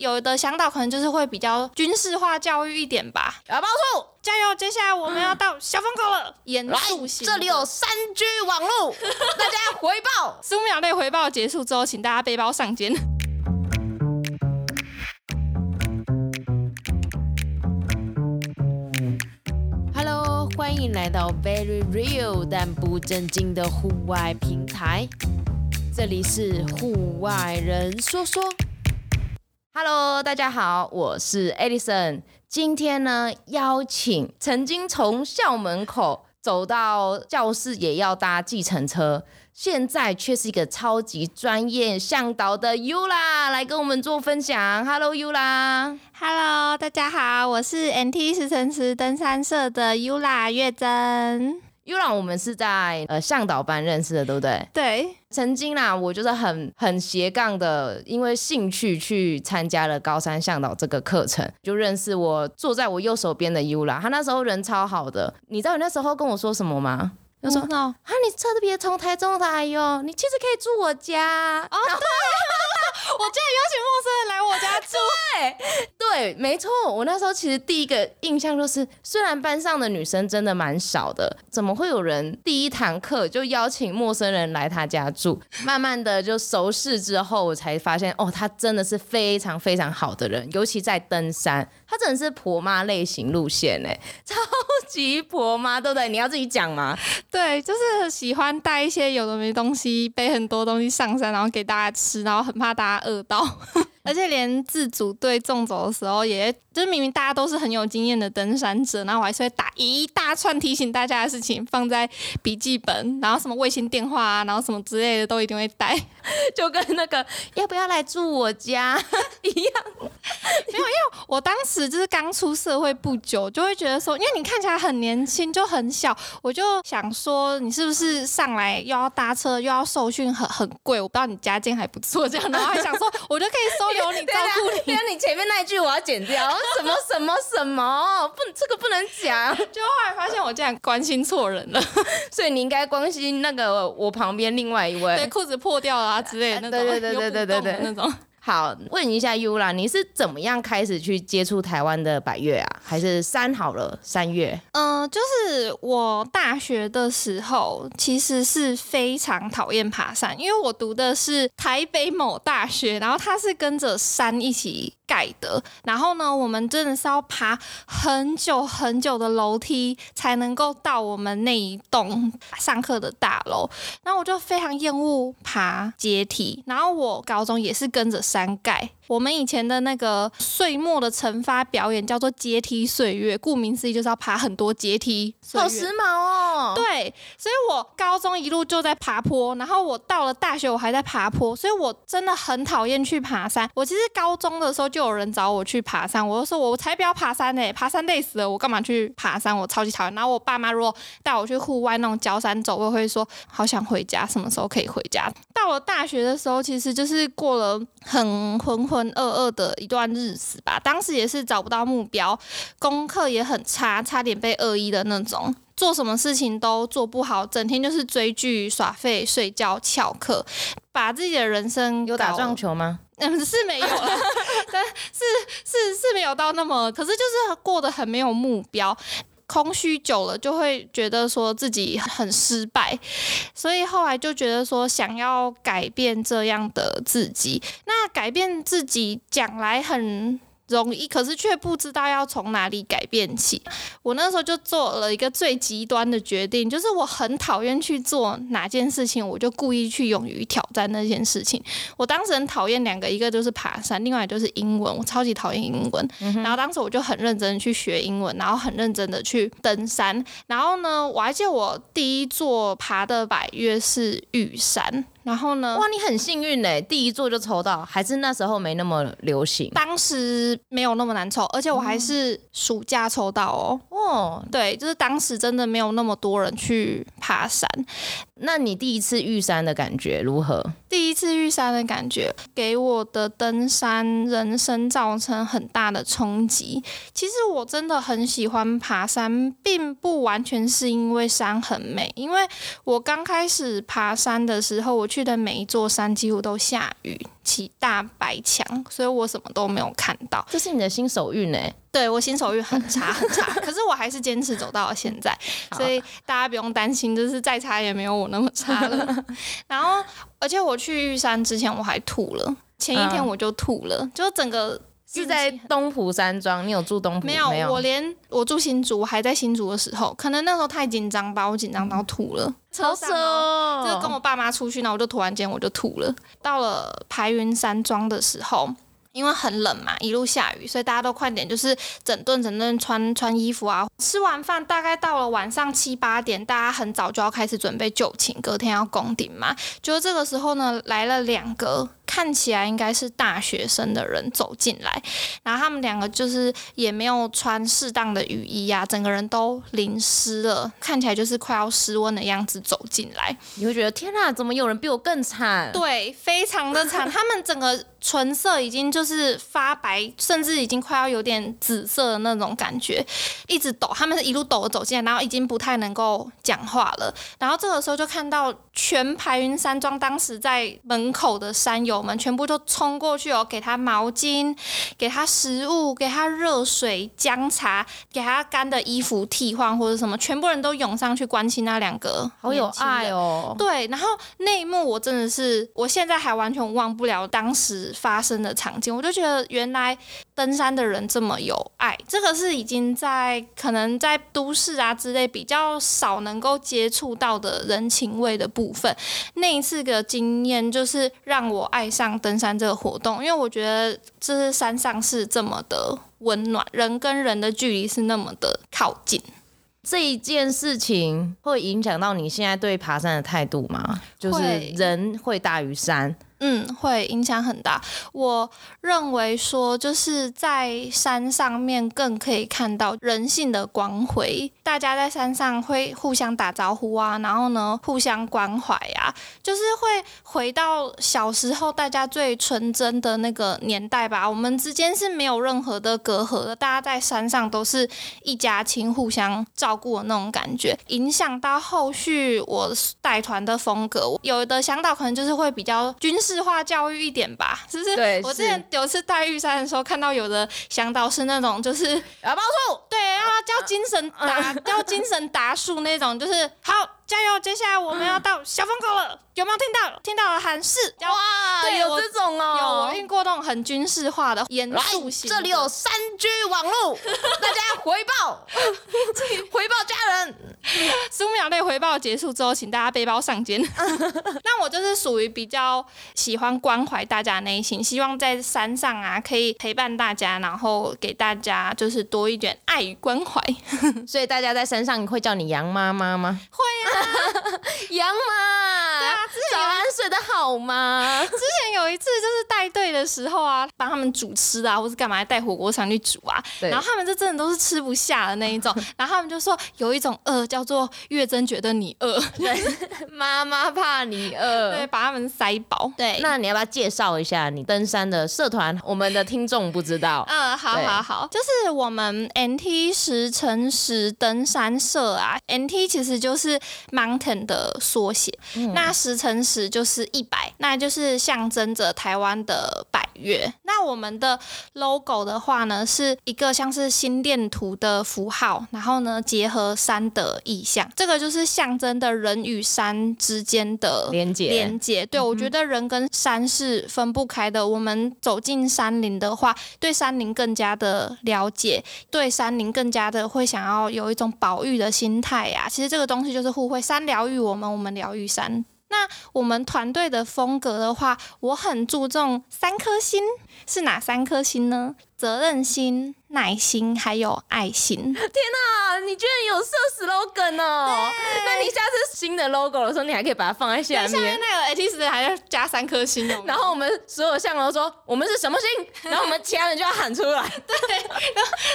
有的向导可能就是会比较军事化教育一点吧。小包处加油！接下来我们要到小风口了，严肃型。这里有三 G 网络，大家回报。十五秒内回报结束之后，请大家背包上肩。Hello，欢迎来到 Very Real 但不正经的户外平台，这里是户外人说说。Hello，大家好，我是 Edison。今天呢，邀请曾经从校门口走到教室也要搭计程车，现在却是一个超级专业向导的 Yula 来跟我们做分享。Hello，Yula。Hello，大家好，我是 NT 十乘十登山社的 Yula 月珍。Yula，我们是在呃向导班认识的，对不对？对。曾经啦，我就是很很斜杠的，因为兴趣去参加了高山向导这个课程，就认识我坐在我右手边的 Yula。他那时候人超好的，你知道你那时候跟我说什么吗？他说：“啊，你特别从台中来哟，你其实可以住我家。”哦，对。我竟然邀请陌生人来我家住，对，对，没错。我那时候其实第一个印象就是，虽然班上的女生真的蛮少的，怎么会有人第一堂课就邀请陌生人来他家住？慢慢的就熟识之后，我才发现，哦，他真的是非常非常好的人，尤其在登山，他真的是婆妈类型路线哎，超级婆妈，对不对？你要自己讲吗？对，就是喜欢带一些有的没东西，背很多东西上山，然后给大家吃，然后很怕大家饿到。而且连自组队纵走的时候也，就是明明大家都是很有经验的登山者，然后我还是会打一大串提醒大家的事情放在笔记本，然后什么卫星电话啊，然后什么之类的都一定会带，就跟那个要不要来住我家 一样。没有，因为我当时就是刚出社会不久，就会觉得说，因为你看起来很年轻，就很小，我就想说你是不是上来又要搭车又要受训，很很贵，我不知道你家境还不错这样，然后还想说我就可以收。有你照顾你，因为你前面那一句我要剪掉，什么什么什么不，这个不能讲。就后来发现我竟然关心错人了，所以你应该关心那个我旁边另外一位，对，裤子破掉了啊之类的那种，对对对对对对对那种。好，问一下 U 啦你是怎么样开始去接触台湾的百越啊？还是三好了，三月？嗯、就是我大学的时候，其实是非常讨厌爬山，因为我读的是台北某大学，然后它是跟着山一起盖的，然后呢，我们真的是要爬很久很久的楼梯才能够到我们那一栋上课的大楼。那我就非常厌恶爬阶梯。然后我高中也是跟着山盖。我们以前的那个岁末的惩罚表演叫做阶梯岁月，顾名思义就是要爬很多阶梯。好时髦哦！对，所以我高中一路就在爬坡，然后我到了大学我还在爬坡，所以我真的很讨厌去爬山。我其实高中的时候就有人找我去爬山，我就说我才不要爬山呢、欸，爬山累死了，我干嘛去爬山？我超级讨厌。然后我爸妈如果带我去户外那种郊山走，我会说好想回家，什么时候可以回家？到了大学的时候，其实就是过了很浑浑浑噩噩的一段日子吧，当时也是找不到目标，功课也很差，差点被恶意的那种，做什么事情都做不好，整天就是追剧、耍废、睡觉、翘课，把自己的人生有打撞球吗？嗯，是没有了，但是是是没有到那么，可是就是过得很没有目标。空虚久了，就会觉得说自己很失败，所以后来就觉得说想要改变这样的自己。那改变自己讲来很容易，可是却不知道要从哪里改变起。我那时候就做了一个最极端的决定，就是我很讨厌去做哪件事情，我就故意去勇于挑战那件事情。我当时很讨厌两个，一个就是爬山，另外就是英文，我超级讨厌英文。然后当时我就很认真去学英文，然后很认真的去登山。然后呢，我还记得我第一座爬的百岳是玉山。然后呢？哇，你很幸运嘞，第一座就抽到，还是那时候没那么流行。当时没有那么难抽，而且我还是暑假抽到哦。哦，对，就是当时真的没有那么多人去爬山。那你第一次遇山的感觉如何？第一次遇山的感觉，给我的登山人生造成很大的冲击。其实我真的很喜欢爬山，并不完全是因为山很美，因为我刚开始爬山的时候，我去的每一座山几乎都下雨，起大白墙，所以我什么都没有看到。这是你的新手运呢？对，我新手运很差很差，可是我还是坚持走到了现在，所以大家不用担心，就是再差也没有我那么差了。然后，而且我去玉山之前我还吐了，前一天我就吐了，嗯、就整个是在东湖山庄，你有住东湖没有？没有，我连我住新竹，我还在新竹的时候，可能那时候太紧张吧，我紧张到吐了，超扯哦，就跟我爸妈出去，然后我就突然间我就吐了。到了排云山庄的时候。因为很冷嘛，一路下雨，所以大家都快点，就是整顿整顿穿穿衣服啊。吃完饭大概到了晚上七八点，大家很早就要开始准备就寝，隔天要攻顶嘛。就这个时候呢，来了两个。看起来应该是大学生的人走进来，然后他们两个就是也没有穿适当的雨衣呀、啊，整个人都淋湿了，看起来就是快要失温的样子走进来。你会觉得天哪，怎么有人比我更惨？对，非常的惨，他们整个唇色已经就是发白，甚至已经快要有点紫色的那种感觉，一直抖，他们是一路抖着走进来，然后已经不太能够讲话了。然后这个时候就看到全排云山庄当时在门口的山友。们全部都冲过去哦，给他毛巾，给他食物，给他热水、姜茶，给他干的衣服替换或者什么，全部人都涌上去关心那两个，好有爱哦。对，然后那一幕我真的是，我现在还完全忘不了当时发生的场景，我就觉得原来登山的人这么有爱，这个是已经在可能在都市啊之类比较少能够接触到的人情味的部分。那一次的经验就是让我爱。上登山这个活动，因为我觉得这是山上是这么的温暖，人跟人的距离是那么的靠近。这一件事情会影响到你现在对爬山的态度吗？就是人会大于山。嗯，会影响很大。我认为说，就是在山上面更可以看到人性的光辉。大家在山上会互相打招呼啊，然后呢，互相关怀啊，就是会回到小时候大家最纯真的那个年代吧。我们之间是没有任何的隔阂的，大家在山上都是一家亲，互相照顾的那种感觉。影响到后续我带团的风格，有的向导可能就是会比较军事。化教育一点吧，是不是？我之前有次带玉山的时候，看到有的向导是那种，就是啊报数，对，啊叫精神达，叫精神达数那种，就是好。加油！接下来我们要到小风口了，有没有听到？听到了喊是哇！对，有这种哦，有我遇过那种很军事化的严肃型。这里有三 G 网络，大家回报，回报家人。十五秒内回报结束之后，请大家背包上肩。那我就是属于比较喜欢关怀大家的内心，希望在山上啊可以陪伴大家，然后给大家就是多一点爱与关怀。所以大家在山上会叫你杨妈妈吗？会啊。杨妈，对啊，早安睡得好吗？之前有一次就是带队的时候啊，帮他们煮吃啊，或是干嘛带火锅上去煮啊，然后他们就真的都是吃不下的那一种，然后他们就说有一种饿叫做月真觉得你饿，对，妈妈怕你饿，对，把他们塞饱。对，那你要不要介绍一下你登山的社团？我们的听众不知道。嗯，好好好，就是我们 NT 十乘十登山社啊，NT 其实就是。Mountain 的缩写，嗯、那十乘十就是一百，那就是象征着台湾的百岳。那我们的 logo 的话呢，是一个像是心电图的符号，然后呢结合山的意象，这个就是象征的人与山之间的连接。连接，对，我觉得人跟山是分不开的。我们走进山林的话，对山林更加的了解，对山林更加的会想要有一种保育的心态呀。其实这个东西就是互惠。山疗愈我们，我们疗愈山。那我们团队的风格的话，我很注重三颗星，是哪三颗星呢？责任心、耐心还有爱心。天哪，你居然有设 slogan 哦！那你下次新的 logo 的时候，你还可以把它放在下面。下面那个 AT10 还要加三颗星哦。然后我们所有向导说我们是什么星，然后我们其他人就要喊出来。对，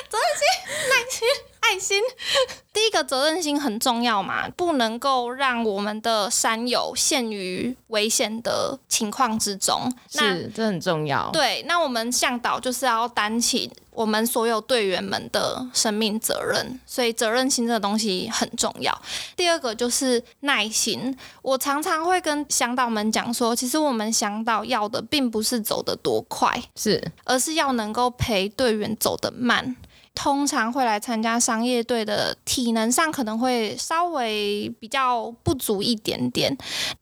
责任心、耐心。爱爱心。第一个责任心很重要嘛，不能够让我们的山友陷于危险的情况之中。是，这很重要。对，那我们向导就是要担起我们所有队员们的生命责任，所以责任心这个东西很重要。第二个就是耐心，我常常会跟向导们讲说，其实我们向导要的并不是走得多快，是，而是要能够陪队员走得慢。通常会来参加商业队的，体能上可能会稍微比较不足一点点，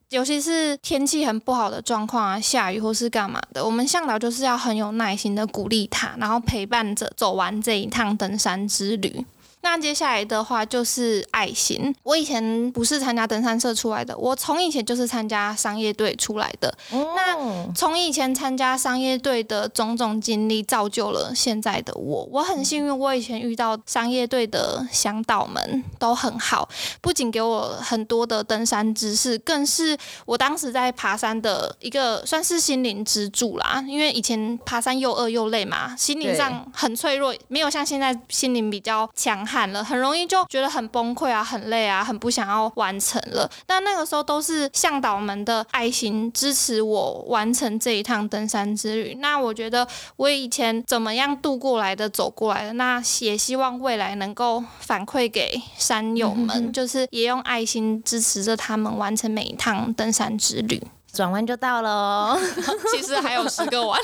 尤其是天气很不好的状况啊，下雨或是干嘛的，我们向导就是要很有耐心的鼓励他，然后陪伴着走完这一趟登山之旅。那接下来的话就是爱心。我以前不是参加登山社出来的，我从以前就是参加商业队出来的。哦、那从以前参加商业队的种种经历，造就了现在的我。我很幸运，我以前遇到商业队的向导们都很好，不仅给我很多的登山知识，更是我当时在爬山的一个算是心灵支柱啦。因为以前爬山又饿又累嘛，心灵上很脆弱，没有像现在心灵比较强悍。了，很容易就觉得很崩溃啊，很累啊，很不想要完成了。但那个时候都是向导们的爱心支持我完成这一趟登山之旅。那我觉得我以前怎么样度过来的，走过来的，那也希望未来能够反馈给山友们，就是也用爱心支持着他们完成每一趟登山之旅。转弯就到了哦，其实还有十个弯。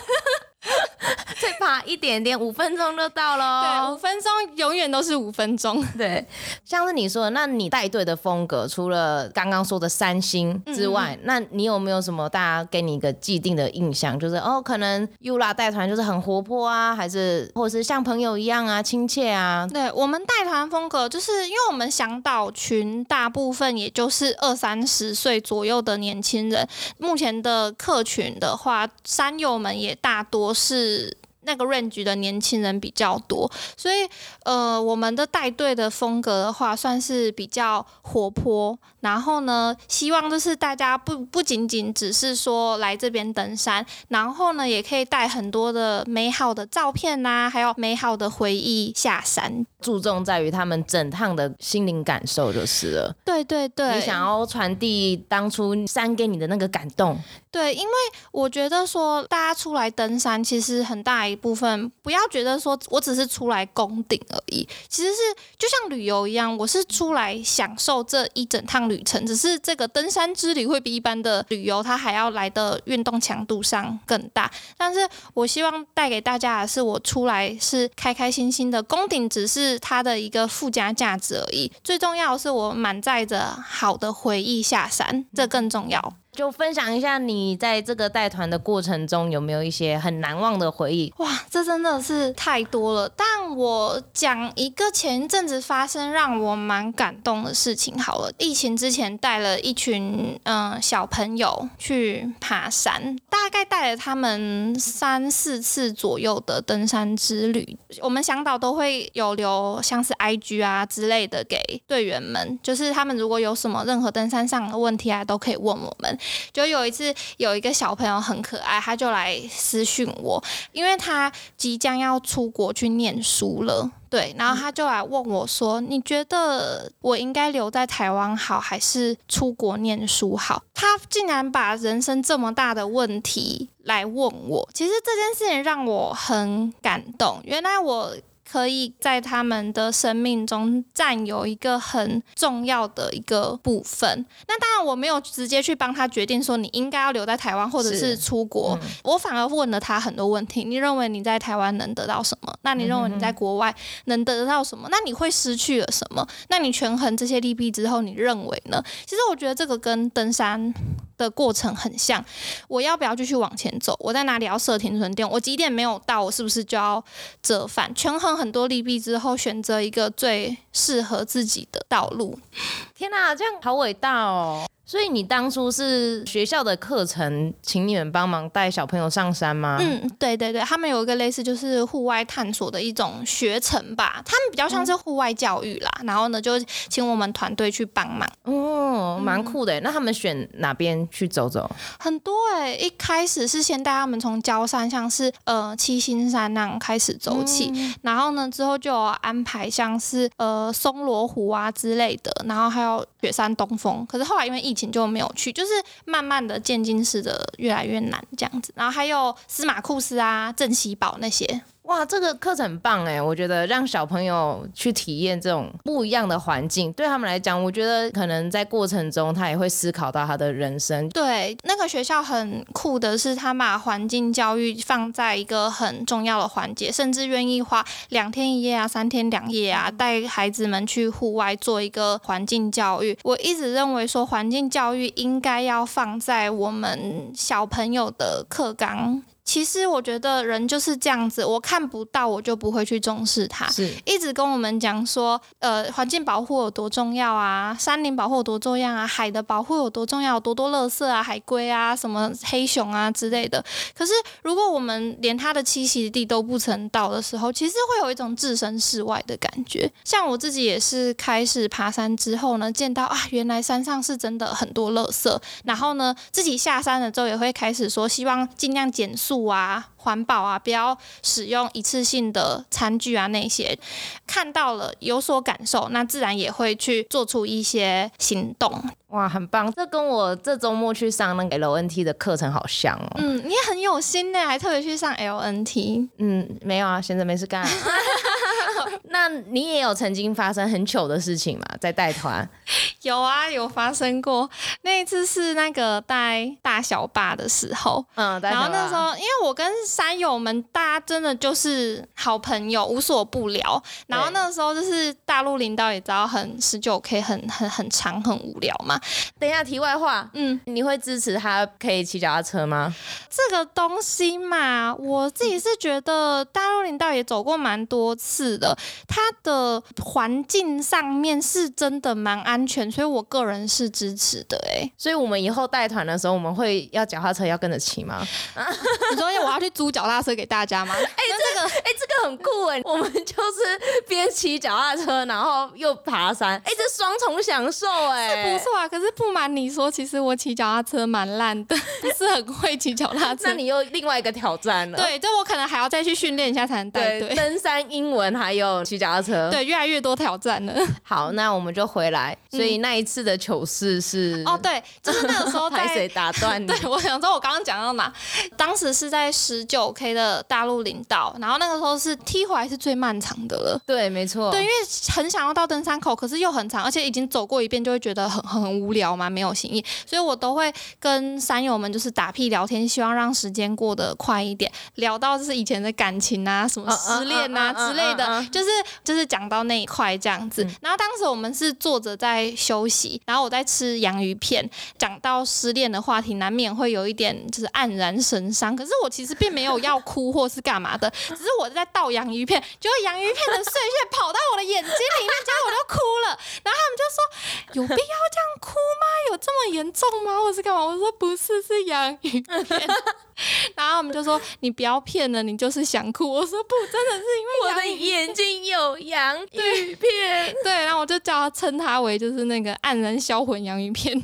再爬一点点，五分钟就到了。对，五分钟永远都是五分钟。对，像是你说的，那你带队的风格，除了刚刚说的三星之外，嗯、那你有没有什么大家给你一个既定的印象？就是哦，可能 Yula 带团就是很活泼啊，还是或者是像朋友一样啊，亲切啊？对，我们带团风格，就是因为我们向导群大部分也就是二三十岁左右的年轻人。目前的客群的话，山友们也大多。是那个 range 的年轻人比较多，所以呃，我们的带队的风格的话，算是比较活泼。然后呢，希望就是大家不不仅仅只是说来这边登山，然后呢，也可以带很多的美好的照片呐、啊，还有美好的回忆下山。注重在于他们整趟的心灵感受就是了。对对对，你想要传递当初山给你的那个感动。对，因为我觉得说大家出来登山，其实很大一一部分不要觉得说我只是出来攻顶而已，其实是就像旅游一样，我是出来享受这一整趟。旅程只是这个登山之旅会比一般的旅游它还要来的运动强度上更大，但是我希望带给大家的是我出来是开开心心的，攻顶只是它的一个附加价值而已，最重要的是我满载着好的回忆下山，这更重要。就分享一下你在这个带团的过程中有没有一些很难忘的回忆？哇，这真的是太多了。但我讲一个前一阵子发生让我蛮感动的事情好了。疫情之前带了一群嗯、小朋友去爬山，大概带了他们三四次左右的登山之旅。我们向导都会有留像是 IG 啊之类的给队员们，就是他们如果有什么任何登山上的问题啊，都可以问我们。就有一次，有一个小朋友很可爱，他就来私讯我，因为他即将要出国去念书了，对，然后他就来问我说：“你觉得我应该留在台湾好，还是出国念书好？”他竟然把人生这么大的问题来问我，其实这件事情让我很感动。原来我。可以在他们的生命中占有一个很重要的一个部分。那当然，我没有直接去帮他决定说你应该要留在台湾或者是出国，嗯、我反而问了他很多问题。你认为你在台湾能得到什么？那你认为你在国外能得到什么？那你会失去了什么？那你权衡这些利弊之后，你认为呢？其实我觉得这个跟登山的过程很像。我要不要继续往前走？我在哪里要设停损点？我几点没有到？我是不是就要折返？权衡。很很多利弊之后，选择一个最适合自己的道路。天哪，这样好伟大哦！所以你当初是学校的课程，请你们帮忙带小朋友上山吗？嗯，对对对，他们有一个类似就是户外探索的一种学程吧，他们比较像是户外教育啦。嗯、然后呢，就请我们团队去帮忙。哦，蛮酷的。嗯、那他们选哪边去走走？很多哎，一开始是先带他们从焦山，像是呃七星山那样开始走起，嗯、然后呢之后就有安排像是呃松罗湖啊之类的，然后还有雪山东峰。可是后来因为疫以前就没有去，就是慢慢的渐进式的越来越难这样子，然后还有司马库斯啊、郑喜宝那些。哇，这个课程很棒哎！我觉得让小朋友去体验这种不一样的环境，对他们来讲，我觉得可能在过程中他也会思考到他的人生。对，那个学校很酷的是，他把环境教育放在一个很重要的环节，甚至愿意花两天一夜啊、三天两夜啊，带孩子们去户外做一个环境教育。我一直认为说，环境教育应该要放在我们小朋友的课纲。其实我觉得人就是这样子，我看不到，我就不会去重视它。是，一直跟我们讲说，呃，环境保护有多重要啊，山林保护有多重要啊，海的保护有多重要，多多垃圾啊，海龟啊，什么黑熊啊之类的。可是如果我们连它的栖息地都不曾到的时候，其实会有一种置身事外的感觉。像我自己也是开始爬山之后呢，见到啊，原来山上是真的很多垃圾。然后呢，自己下山了之后，也会开始说，希望尽量减速。啊，环保啊，不要使用一次性的餐具啊，那些看到了有所感受，那自然也会去做出一些行动。哇，很棒！这跟我这周末去上那个 LNT 的课程好像哦。嗯，你也很有心呢，还特别去上 LNT。嗯，没有啊，闲着没事干啊。那你也有曾经发生很糗的事情嘛？在带团？有啊，有发生过。那一次是那个带大小霸的时候，嗯，然后那时候因为我跟山友们，大家真的就是好朋友，无所不聊。然后那个时候就是大陆领导也知道很十九 K 很很很长很无聊嘛。等一下，题外话，嗯，你会支持他可以骑脚踏车吗？这个东西嘛，我自己是觉得大陆领导也走过蛮多次的，它的环境上面是真的蛮安全，所以我个人是支持的。哎，所以我们以后带团的时候，我们会要脚踏车要跟着骑吗？你说我要去租脚踏车给大家吗？哎、欸，这个，哎、欸，这个很酷哎，我们就是边骑脚踏车，然后又爬山，哎、欸，这双重享受哎，是不错啊。可是不瞒你说，其实我骑脚踏车蛮烂的，不是很会骑脚踏车。那你又另外一个挑战了。对，就我可能还要再去训练一下才能带队。登山、英文还有骑脚踏车，对，越来越多挑战了。好，那我们就回来。所以那一次的糗事是、嗯、哦，对，就是那个时候在 谁打断你？对，我想说，我刚刚讲到哪？当时是在十九 K 的大陆林道，然后那个时候是踢回来是最漫长的了。对，没错。对，因为很想要到登山口，可是又很长，而且已经走过一遍，就会觉得很很无聊嘛，没有新意，所以我都会跟山友们就是打屁聊天，希望让时间过得快一点。聊到就是以前的感情啊，什么失恋啊之类的，就是就是讲到那一块这样子。然后当时我们是坐着在休息，然后我在吃洋芋片，讲到失恋的话题，难免会有一点就是黯然神伤。可是我其实并没有要哭或是干嘛的，只是我在倒洋芋片，结果洋芋片的碎屑跑到我的眼睛里面，结果我就哭了。然后他们就说：“有必要这样哭吗？有这么严重吗？或是干嘛？”我说：“不是，是洋芋片。”然后我们就说：“你不要骗了，你就是想哭。”我说：“不，真的是因为我的眼睛有洋芋片。” 对，然后我就叫他称他为就是那个黯然销魂洋芋片，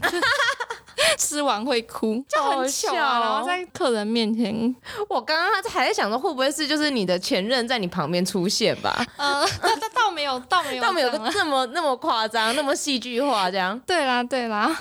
吃完会哭，就很巧啊。然后在客人面前，我刚刚还在想说，会不会是就是你的前任在你旁边出现吧？呃，那 倒，倒没有，倒没有，倒没有个这么那么夸张，那么戏剧化这样。对啦，对啦。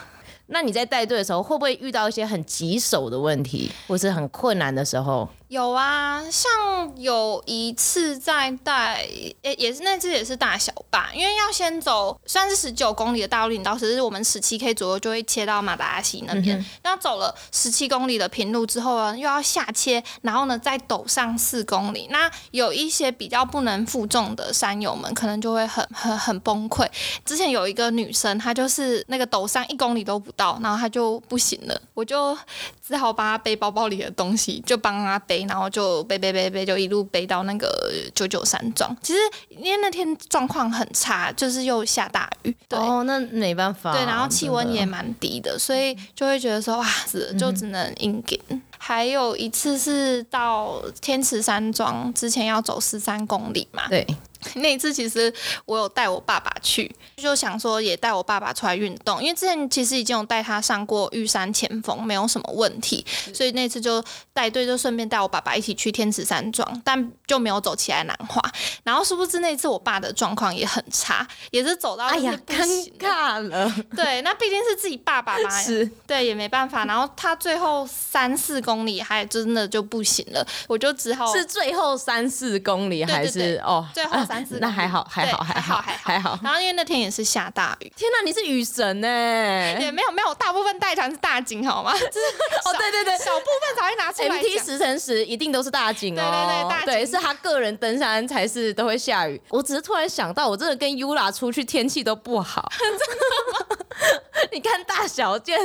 那你在带队的时候，会不会遇到一些很棘手的问题，或是很困难的时候？有啊，像有一次在带，也也是那次也是大小吧，因为要先走，算是十九公里的大陆林道，其实我们十七 K 左右就会切到马达拉西那边。那、嗯、走了十七公里的平路之后呢，又要下切，然后呢再陡上四公里。那有一些比较不能负重的山友们，可能就会很很很崩溃。之前有一个女生，她就是那个陡上一公里都不到，然后她就不行了，我就只好帮她背包包里的东西，就帮她背。背，然后就背背背背，就一路背到那个九九山庄。其实因为那天状况很差，就是又下大雨。对哦，那没办法。对，然后气温也蛮低的，所以就会觉得说哇，是就只能硬顶。嗯还有一次是到天池山庄之前要走十三公里嘛？对。那一次其实我有带我爸爸去，就想说也带我爸爸出来运动，因为之前其实已经有带他上过玉山前锋，没有什么问题，所以那次就带队，就顺便带我爸爸一起去天池山庄，但就没有走起来南华。然后殊不知那次我爸的状况也很差，也是走到哎呀尴尬了。对，那毕竟是自己爸爸嘛，是，对，也没办法。然后他最后三四公里还真的就不行了，我就只好是最后三四公里还是哦最后。三次那还好，还好，还好，还好，还好。然后因为那天也是下大雨，天哪，你是雨神呢？也没有没有，大部分带团是大景，好吗？就 是哦，对对对，小部分才会拿出来。MT 十乘十一定都是大景哦，对对对。对，是他个人登山才是都会下雨。我只是突然想到，我真的跟 Yula 出去天气都不好，真的吗？你看大小件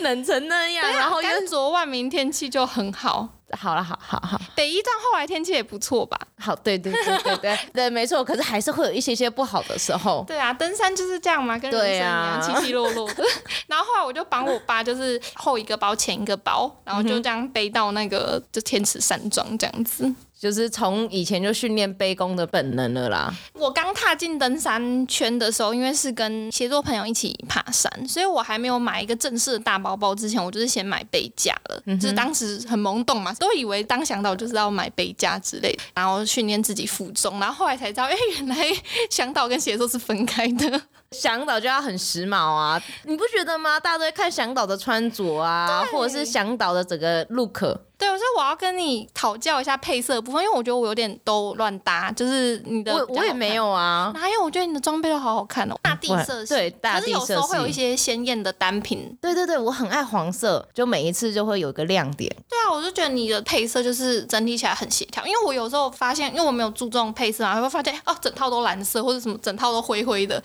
冷成那样，然后甘卓万明天气就很好。好了，好好好，北一站后来天气也不错吧？好，对对对对对 对，没错。可是还是会有一些些不好的时候。对啊，登山就是这样嘛，跟人生一样起起落落的。然后后来我就帮我爸，就是后一个包前一个包，然后就这样背到那个就天池山庄这样子。就是从以前就训练背弓的本能了啦。我刚踏进登山圈的时候，因为是跟协作朋友一起爬山，所以我还没有买一个正式的大包包。之前我就是先买背架了，嗯、就是当时很懵懂嘛，都以为当向导就是要买背架之类的，然后训练自己负重。然后后来才知道，哎，原来向导跟协作是分开的。向导就要很时髦啊，你不觉得吗？大家都在看向导的穿着啊，或者是向导的整个 look。对，我说我要跟你讨教一下配色的部分，因为我觉得我有点都乱搭，就是你的我我也没有啊，哪有？我觉得你的装备都好好看哦，大地色系，对，大地色系。可是有时候会有一些鲜艳的单品，对对对，我很爱黄色，就每一次就会有一个亮点。对啊，我就觉得你的配色就是整体起来很协调，因为我有时候发现，因为我没有注重配色啊，会发现哦，整套都蓝色或者什么，整套都灰灰的。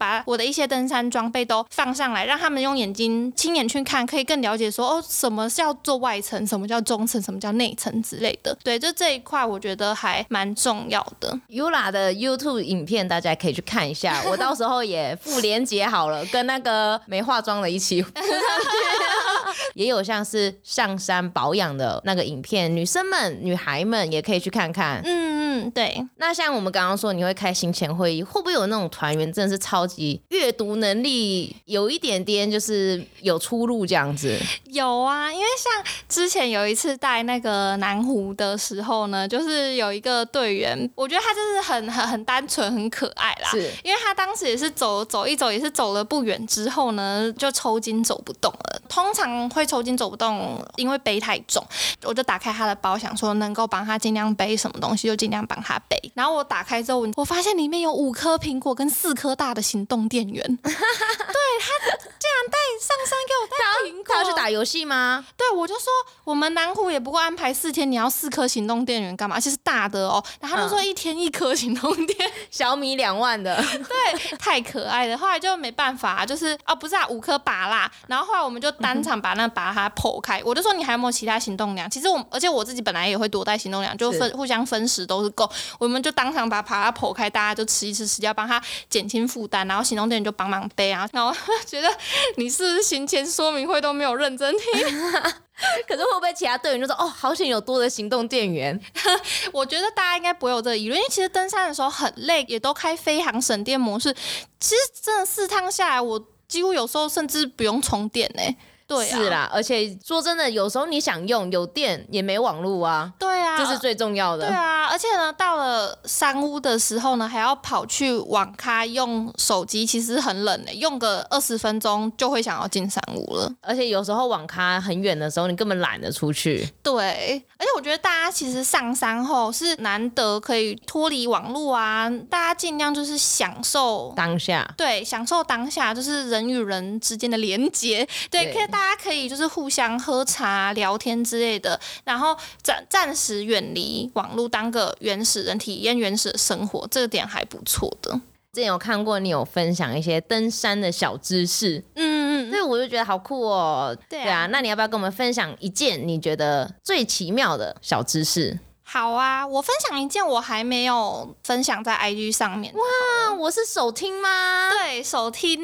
把我的一些登山装备都放上来，让他们用眼睛亲眼去看，可以更了解说哦，什么叫做外层，什么叫中层，什么叫内层之类的。对，就这一块我觉得还蛮重要的。Yula 的 YouTube 影片大家可以去看一下，我到时候也附连接好了，跟那个没化妆的一起。也有像是上山保养的那个影片，女生们、女孩们也可以去看看。嗯嗯，对。那像我们刚刚说，你会开行前会议，会不会有那种团员真的是超级阅读能力有一点点就是有出入这样子？有啊，因为像之前有一次带那个南湖的时候呢，就是有一个队员，我觉得他就是很很很单纯、很可爱啦。是，因为他当时也是走走一走，也是走了不远之后呢，就抽筋走不动了。通常会抽筋走不动，因为背太重。我就打开他的包，想说能够帮他尽量背什么东西，就尽量帮他背。然后我打开之后，我发现里面有五颗苹果跟四颗大的行动电源。对，他竟然带上山给我带苹果。他要去打游戏吗？对，我就说我们南湖也不过安排四天，你要四颗行动电源干嘛？而且是大的哦。然后他就说一天一颗行动电，嗯、小米两万的。对，太可爱了。后来就没办法，就是哦，不是啊，五颗拔啦。然后后来我们就单场把那把它剖开。我就说你还有没有其他行动量？其实我而且我自己本来也会多带行动量，就分互相分食都是够。我们就当场把把它剖开，大家就吃一吃，吃掉，帮他减轻负担。然后行动电源就帮忙背啊。然后觉得你是不是行前说明会都没有认真听？可是会不会其他队员就说哦，好险有多的行动电源？我觉得大家应该不会有这个疑虑，因为其实登山的时候很累，也都开飞航省电模式。其实真的四趟下来，我几乎有时候甚至不用充电呢、欸。对啊，是啦，而且说真的，有时候你想用有电也没网络啊。对啊，这是最重要的。对啊，而且呢，到了山屋的时候呢，还要跑去网咖用手机，其实很冷的，用个二十分钟就会想要进山屋了。而且有时候网咖很远的时候，你根本懒得出去。对，而且我觉得大家其实上山后是难得可以脱离网络啊，大家尽量就是享受当下。对，享受当下，就是人与人之间的连接。对，对可以大。大家可以就是互相喝茶、聊天之类的，然后暂暂时远离网络，当个原始人，体验原始的生活，这个点还不错的。之前有看过你有分享一些登山的小知识，嗯嗯，所以我就觉得好酷哦。对啊，那你要不要跟我们分享一件你觉得最奇妙的小知识？好啊，我分享一件我还没有分享在 IG 上面。哇，我是首听吗？对，首听。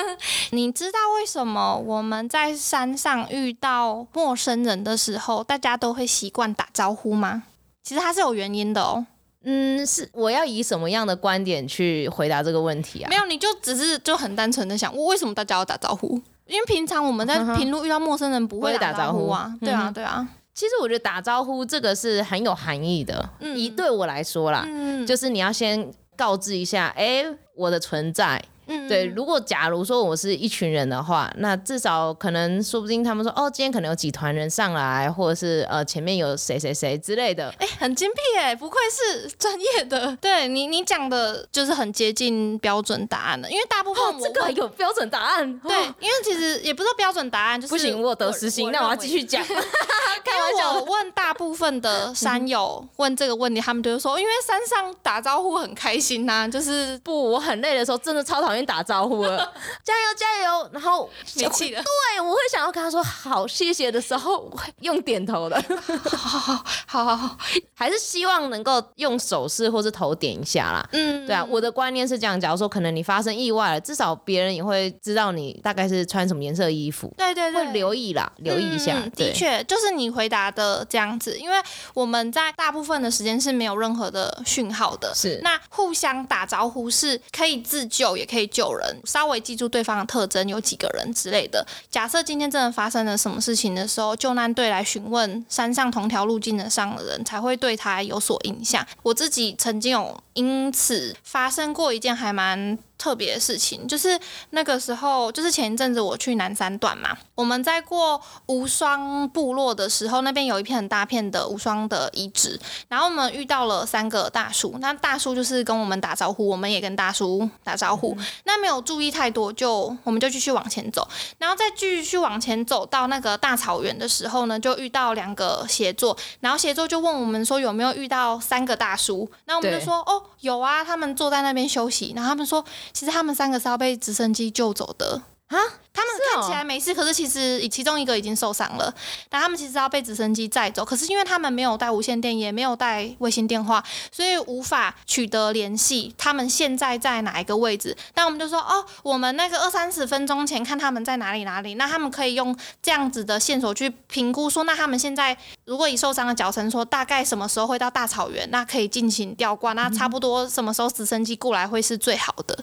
你知道为什么我们在山上遇到陌生人的时候，大家都会习惯打招呼吗？其实它是有原因的哦。嗯，是我要以什么样的观点去回答这个问题啊？没有，你就只是就很单纯的想，我为什么大家要打招呼？因为平常我们在 平路遇到陌生人不会打招呼啊。对啊，对啊。其实我觉得打招呼这个是很有含义的，嗯，以对我来说啦，嗯，就是你要先告知一下，哎，我的存在。嗯，对，如果假如说我是一群人的话，那至少可能说不定他们说，哦，今天可能有几团人上来，或者是呃前面有谁谁谁之类的，哎，很精辟哎，不愧是专业的，对你你讲的就是很接近标准答案的，因为大部分这个有标准答案，对，因为其实也不是标准答案，就是不行，我得失心，那我要继续讲，开玩笑，我问大部分的山友问这个问题，他们就会说，因为山上打招呼很开心呐、啊，就是不，我很累的时候真的超讨厌。打招呼了，加油加油！然后没气了，对，我会想要跟他说好谢谢的时候，我用点头的，好好好好好好，还是希望能够用手势或是头点一下啦。嗯，对啊，我的观念是这样，假如说可能你发生意外了，至少别人也会知道你大概是穿什么颜色衣服，对对对，会留意啦，留意一下。嗯、的确，就是你回答的这样子，因为我们在大部分的时间是没有任何的讯号的，是那互相打招呼是可以自救，也可以。救人，稍微记住对方的特征，有几个人之类的。假设今天真的发生了什么事情的时候，救难队来询问山上同条路径的上的人，才会对他有所影响。我自己曾经有因此发生过一件还蛮。特别的事情就是那个时候，就是前一阵子我去南三段嘛，我们在过无双部落的时候，那边有一片很大片的无双的遗址，然后我们遇到了三个大叔，那大叔就是跟我们打招呼，我们也跟大叔打招呼，那没有注意太多，就我们就继续往前走，然后再继续往前走到那个大草原的时候呢，就遇到两个协作，然后协作就问我们说有没有遇到三个大叔，那我们就说哦有啊，他们坐在那边休息，然后他们说。其实他们三个是要被直升机救走的啊。他们看起来没事，可是其实其中一个已经受伤了。但他们其实要被直升机载走，可是因为他们没有带无线电，也没有带卫星电话，所以无法取得联系。他们现在在哪一个位置？那我们就说哦，我们那个二三十分钟前看他们在哪里哪里。那他们可以用这样子的线索去评估说，那他们现在如果以受伤的脚程说，大概什么时候会到大草原？那可以进行吊挂。那差不多什么时候直升机过来会是最好的？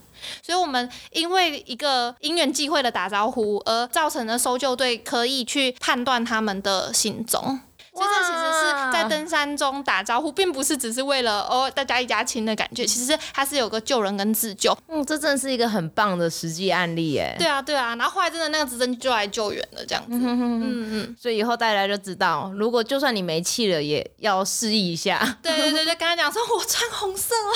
所以我们因为一个因缘际会的打而造成的搜救队可以去判断他们的行踪。所以这其实是在登山中打招呼，并不是只是为了哦大家一家亲的感觉，其实它是有个救人跟自救。嗯，这真的是一个很棒的实际案例耶。对啊，对啊，然后后来真的那个直升机就来救援了，这样子。嗯嗯嗯。所以以后大家就知道，如果就算你没气了，也要示意一下。对对对，就跟他讲说，我穿红色哦，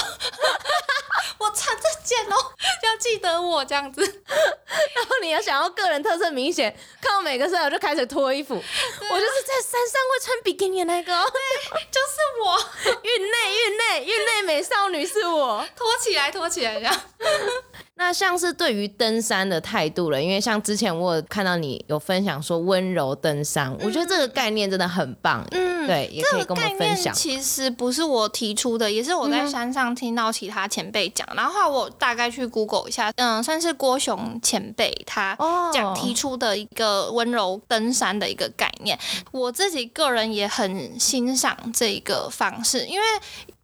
我穿这件哦，要记得我这样子。然后你要想要个人特色明显，看到每个舍友就开始脱衣服，我就是在山上会。穿比基尼那个，对，就是我，运内运内运内美少女是我，拖起来拖起来这样。那像是对于登山的态度了，因为像之前我有看到你有分享说温柔登山，嗯，我觉得这个概念真的很棒。嗯，对，也可以跟我们分享。其实不是我提出的，也是我在山上听到其他前辈讲，嗯，然后，后我大概去 Google 一下，嗯，算是郭雄前辈他讲提出的一个温柔登山的一个概念，我自己个人也很欣赏这个方式，因为。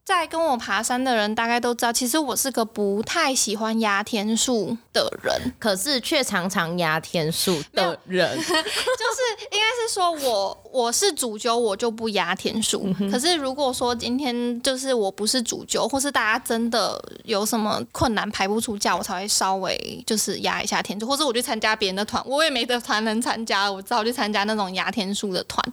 在跟我爬山的人大概都知道，其实我是个不太喜欢压天数的人，可是却常常压天数的人，就是应该是说我我是主揪，我就不压天数。嗯。可是如果说今天就是我不是主揪，或是大家真的有什么困难排不出假，我才会稍微就是压一下天数，或者我去参加别人的团，我也没得团能参加，我只好去参加那种压天数的团。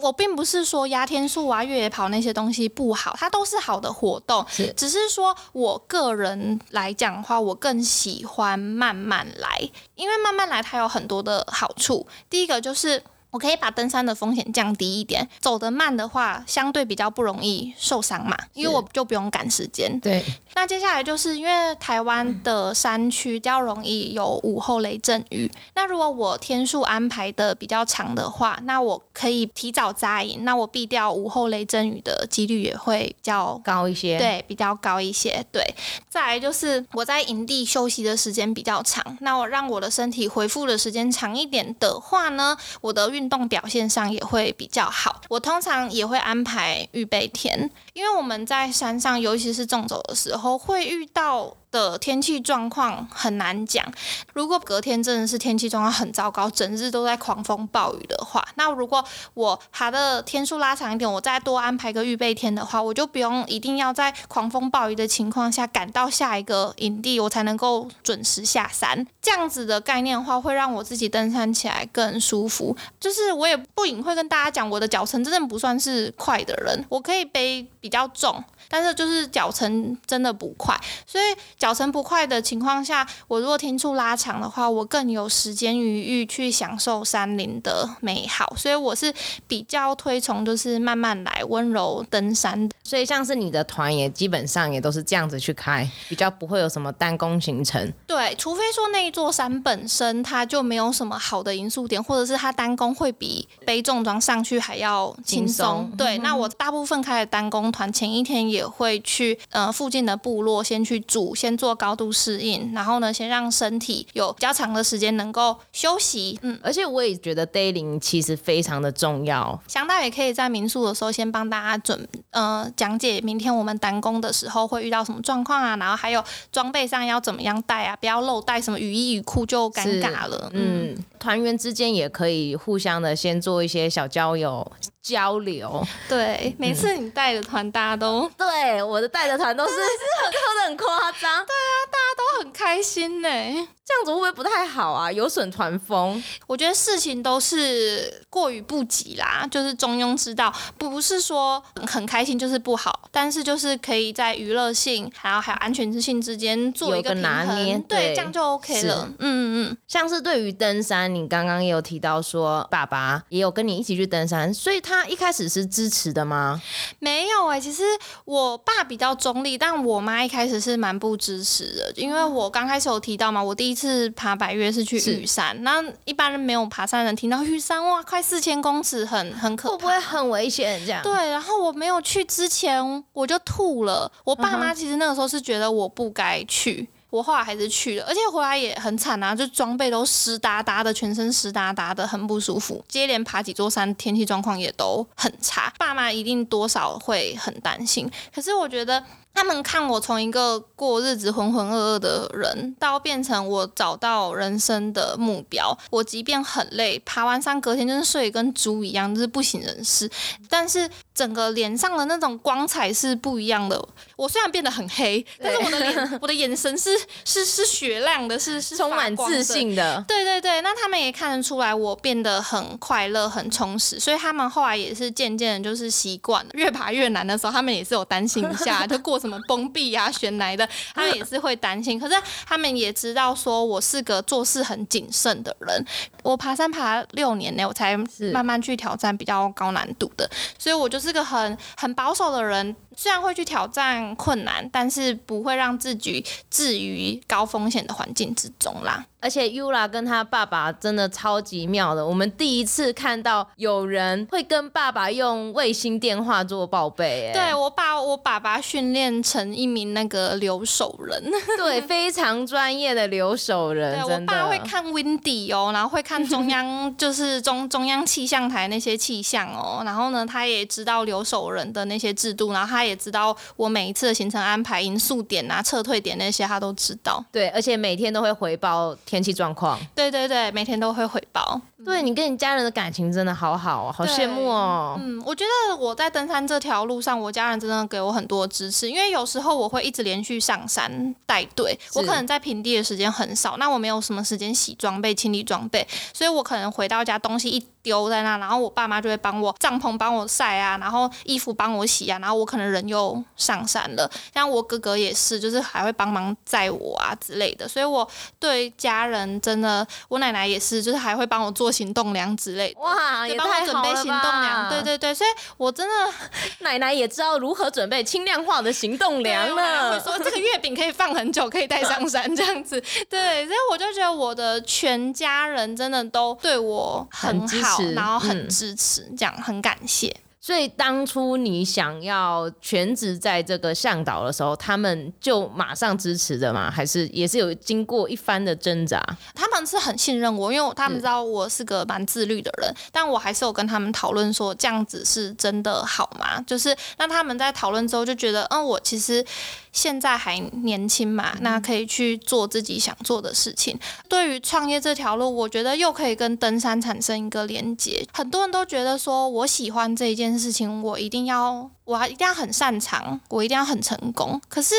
我并不是说压天数啊、越野跑那些东西不好，它都是好。好的活动，只是说我个人来讲的话，我更喜欢慢慢来，因为慢慢来它有很多的好处。第一个就是我可以把登山的风险降低一点。走得慢的话，相对比较不容易受伤嘛，因为我就不用赶时间。对。那接下来就是因为台湾的山区比较容易有午后雷阵雨，那如果我天数安排的比较长的话，那我可以提早扎营，那我避掉午后雷阵雨的几率也会比较高一些。对，比较高一些。对。再来就是我在营地休息的时间比较长，那我让我的身体恢复的时间长一点的话呢，我的运运动表现上也会比较好。我通常也会安排预备天，因为我们在山上，尤其是纵走的时候，会遇到。的天气状况很难讲。如果隔天真的是天气状况很糟糕，整日都在狂风暴雨的话，那如果我爬的天数拉长一点，我再多安排个预备天的话，我就不用一定要在狂风暴雨的情况下赶到下一个营地，我才能够准时下山。这样子的概念的话，会让我自己登山起来更舒服。就是我也不隐晦跟大家讲，我的脚程真的不算是快的人，我可以背比较重。但是就是脚程真的不快，所以脚程不快的情况下，我如果天数拉长的话，我更有时间余裕去享受山林的美好。所以我是比较推崇就是慢慢来，温柔登山。所以像是你的团也基本上也都是这样子去开，比较不会有什么单攻行程。对，除非说那一座山本身它就没有什么好的因素点，或者是它单攻会比背重装上去还要轻松。轻松。对，那我大部分开的单攻团前一天也。会去呃附近的部落先去住，先做高度适应，然后呢，先让身体有比较长的时间能够休息。嗯，而且我也觉得 day 零其实非常的重要。翔大也可以在民宿的时候先帮大家准呃讲解明天我们单工的时候会遇到什么状况啊，然后还有装备上要怎么样带啊，不要漏带什么雨衣雨裤就尴尬了。嗯，团员之间也可以互相的先做一些小交友。交流，对，每次你带的团，大家都、嗯、对我的带的团都是是很喝的很夸张，对啊，大家都很开心呢。这样子会不会不太好啊？有损团风。我觉得事情都是过于不及啦，就是中庸之道，不是说很开心就是不好，但是就是可以在娱乐性，还有还有安全性之间做一个平衡，拿捏，对，这样就 OK 了。嗯嗯嗯。像是对于登山，你刚刚也有提到说，爸爸也有跟你一起去登山，所以他一开始是支持的吗？没有哎、欸，其实我爸比较中立，但我妈一开始是蛮不支持的，因为我刚开始有提到嘛，我第一。次爬百岳，是去玉山。那一般人没有爬山的人听到玉山，哇，快四千公尺，很很可怕，会不会很危险？这样对。然后我没有去之前，我就吐了。我爸妈其实那个时候是觉得我不该去，我后来还是去了，而且回来也很惨啊，就装备都湿哒哒的，全身湿哒哒的，很不舒服。接连爬几座山，天气状况也都很差，爸妈一定多少会很担心。可是我觉得。他们看我从一个过日子浑浑噩噩的人，到变成我找到人生的目标。我即便很累，爬完山隔天就是睡跟猪一样，就是不省人事。但是整个脸上的那种光彩是不一样的。我虽然变得很黑，但是我的脸，我的眼神是是是雪亮的，是是充满自信的。对对对，那他们也看得出来我变得很快乐、很充实。所以他们后来也是渐渐的，就是习惯了。越爬越难的时候，他们也是有担心一下，就过。什么崩壁呀、悬来的，他们也是会担心。可是他们也知道，说我是个做事很谨慎的人。我爬山爬六年呢，我才慢慢去挑战比较高难度的，所以我就是个很很保守的人。虽然会去挑战困难，但是不会让自己置于高风险的环境之中啦。而且 Yula 跟他爸爸真的超级妙的，我们第一次看到有人会跟爸爸用卫星电话做报备。哎，对，我把我爸爸训练成一名那个留守人，对，非常专业的留守人。对，我爸会看 Windy 哦，然后会看中央 就是中中央气象台那些气象哦，然后呢，他也知道留守人的那些制度，然后他。他也知道我每一次的行程安排、因素点啊、撤退点那些，他都知道。对，而且每天都会回报天气状况。对对对，每天都会回报。对，你跟你家人的感情真的好好哦，好羡慕哦。嗯，我觉得我在登山这条路上，我家人真的给我很多支持。因为有时候我会一直连续上山带队，我可能在平地的时间很少，那我没有什么时间洗装备、清理装备，所以我可能回到家东西一丢在那，然后我爸妈就会帮我帐篷帮我晒啊，然后衣服帮我洗啊，然后我可能人又上山了。像我哥哥也是，就是还会帮忙载我啊之类的。所以我对家人真的，我奶奶也是，就是还会帮我做行动粮之类的。哇，也！帮我准备行动粮，对对对，所以我真的 奶奶也知道如何准备轻量化的行动粮了。会说这个月饼可以放很久，可以带上山这样子。对，所以我就觉得我的全家人真的都对我很好，很然后很支持，嗯、这样很感谢。所以当初你想要全职在这个向导的时候，他们就马上支持的吗？还是也是有经过一番的挣扎？他们是很信任我，因为他们知道我是个蛮自律的人，是但我还是有跟他们讨论说这样子是真的好吗？就是那他们在讨论之后就觉得，嗯，我其实。现在还年轻嘛，那可以去做自己想做的事情。对于创业这条路，我觉得又可以跟登山产生一个连接。很多人都觉得说，我喜欢这一件事情，我一定要，我还一定要很擅长，我一定要很成功。可是，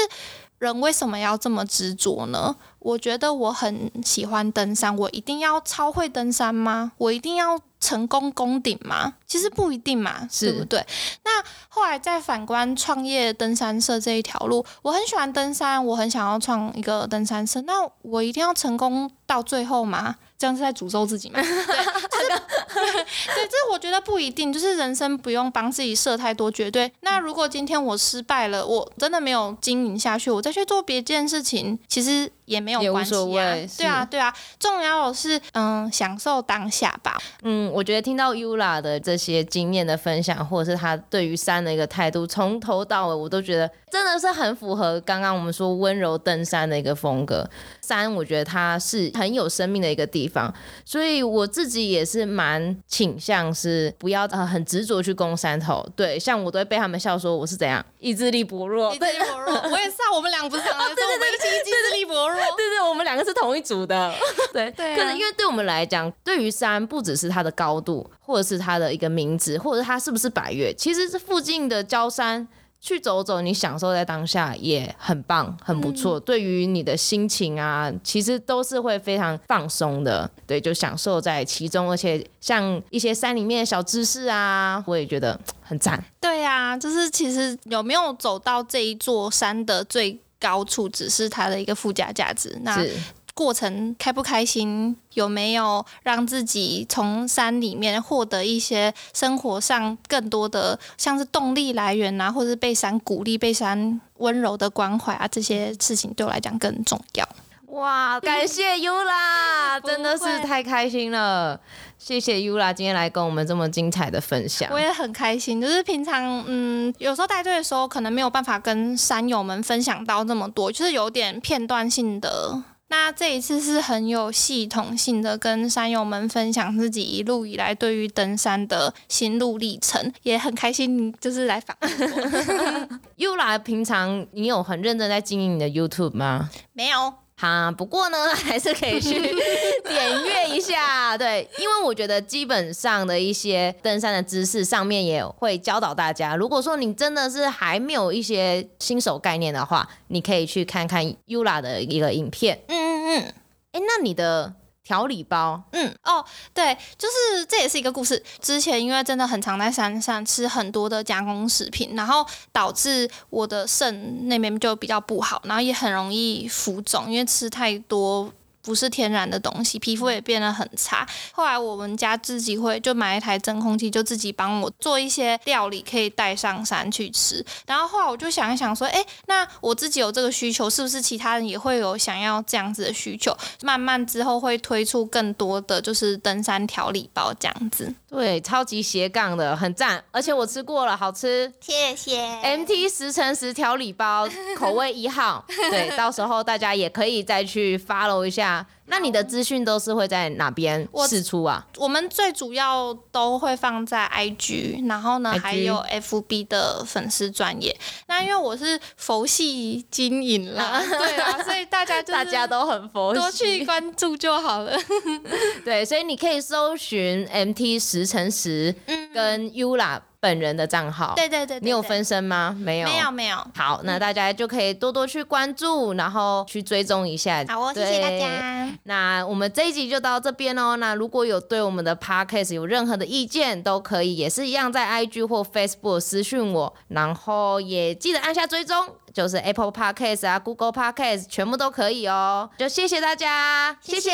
人为什么要这么执着呢？我觉得我很喜欢登山，我一定要超会登山吗？我一定要成功攻顶吗？其实不一定嘛，是对不对？那后来再反观创业登山社这一条路，我很喜欢登山，我很想要创一个登山社，那我一定要成功到最后吗？这样是在诅咒自己吗？对，就是 对，这我觉得不一定，就是人生不用帮自己设太多绝对。那如果今天我失败了，我真的没有经营下去，我再去做别件事情，其实。也没有关系啊，对啊，对啊，重要的是嗯，享受当下吧。嗯，我觉得听到 Yula 的这些经验的分享，或者是他对于山的一个态度，从头到尾我都觉得真的是很符合刚刚我们说温柔登山的一个风格。山，我觉得它是很有生命的一个地方，所以我自己也是蛮倾向是不要呃很执着去攻山头。对，像我都会被他们笑说我是怎样意志力薄弱，意志力薄弱。我也是啊，我们俩不是常常说我们一意志力薄弱。对对，我们两个是同一组的。对 对，可能因为对我们来讲，对于山不只是它的高度，或者是它的一个名字，或者是它是不是百越，其实是附近的郊山去走走，你享受在当下也很棒，很不错。嗯、对于你的心情啊，其实都是会非常放松的。对，就享受在其中，而且像一些山里面的小知识啊，我也觉得很赞。对呀、啊，就是其实有没有走到这一座山的最高处只是它的一个附加价值，那过程开不开心，有没有让自己从山里面获得一些生活上更多的像是动力来源啊，或者是被山鼓励、被山温柔的关怀啊，这些事情对我来讲更重要。哇，感谢 Yula，真的是太开心了。谢谢 Yula 今天来跟我们这么精彩的分享，我也很开心。就是平常，嗯，有时候带队的时候，可能没有办法跟山友们分享到那么多，就是有点片段性的。那这一次是很有系统性的，跟山友们分享自己一路以来对于登山的心路历程，也很开心，就是来访问我。Yula 平常你有很认真在经营你的 YouTube 吗？没有。啊，不过呢，还是可以去 点阅一下，对，因为我觉得基本上的一些登山的知识上面也会教导大家。如果说你真的是还没有一些新手概念的话，你可以去看看 Yula 的一个影片。嗯嗯嗯，哎，那你的。调理包，嗯哦，对，就是这也是一个故事。之前因为真的很常在山上吃很多的加工食品，然后导致我的肾那边就比较不好，然后也很容易浮肿，因为吃太多。不是天然的东西，皮肤也变得很差。后来我们家自己会就买一台真空机，就自己帮我做一些料理，可以带上山去吃。然后后来我就想一想说，哎，那我自己有这个需求，是不是其他人也会有想要这样子的需求？慢慢之后会推出更多的就是登山调理包这样子。对，超级斜杠的，很赞，而且我吃过了，好吃。谢谢。MT 十乘十调理包，口味一号。对，到时候大家也可以再去 follow 一下。那你的资讯都是会在哪边释出啊？我，我们最主要都会放在 IG，然后呢?还有 FB 的粉丝专业。那因为我是佛系经营啦，对啊，所以大家就是 大家都很佛系，多去关注就好了。对，所以你可以搜寻 MT 十乘十跟 Yula。本人的账号。对对对，对，你有分身吗？没有，没有没有。好，那大家就可以多多去关注，然后去追踪一下。好哦，谢谢大家。那我们这一集就到这边哦。那如果有对我们的 Podcast 有任何的意见，都可以也是一样在 IG 或 Facebook 私讯我，然后也记得按下追踪，就是 Apple Podcast 啊、Google Podcast 全部都可以哦。就谢谢大家，谢谢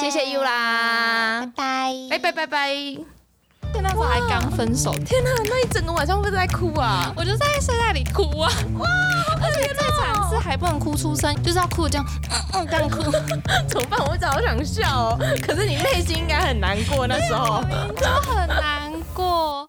谢谢 You 啦，拜拜拜拜拜拜。那时候还刚分手，天哪！那一整个晚上会不会在哭啊？我就在睡袋里哭啊！哇！而且最惨是还不能哭出声，就是要哭这样，嗯，这样哭，怎么办？我好想笑哦，可是你内心应该很难过那时候，就很难过。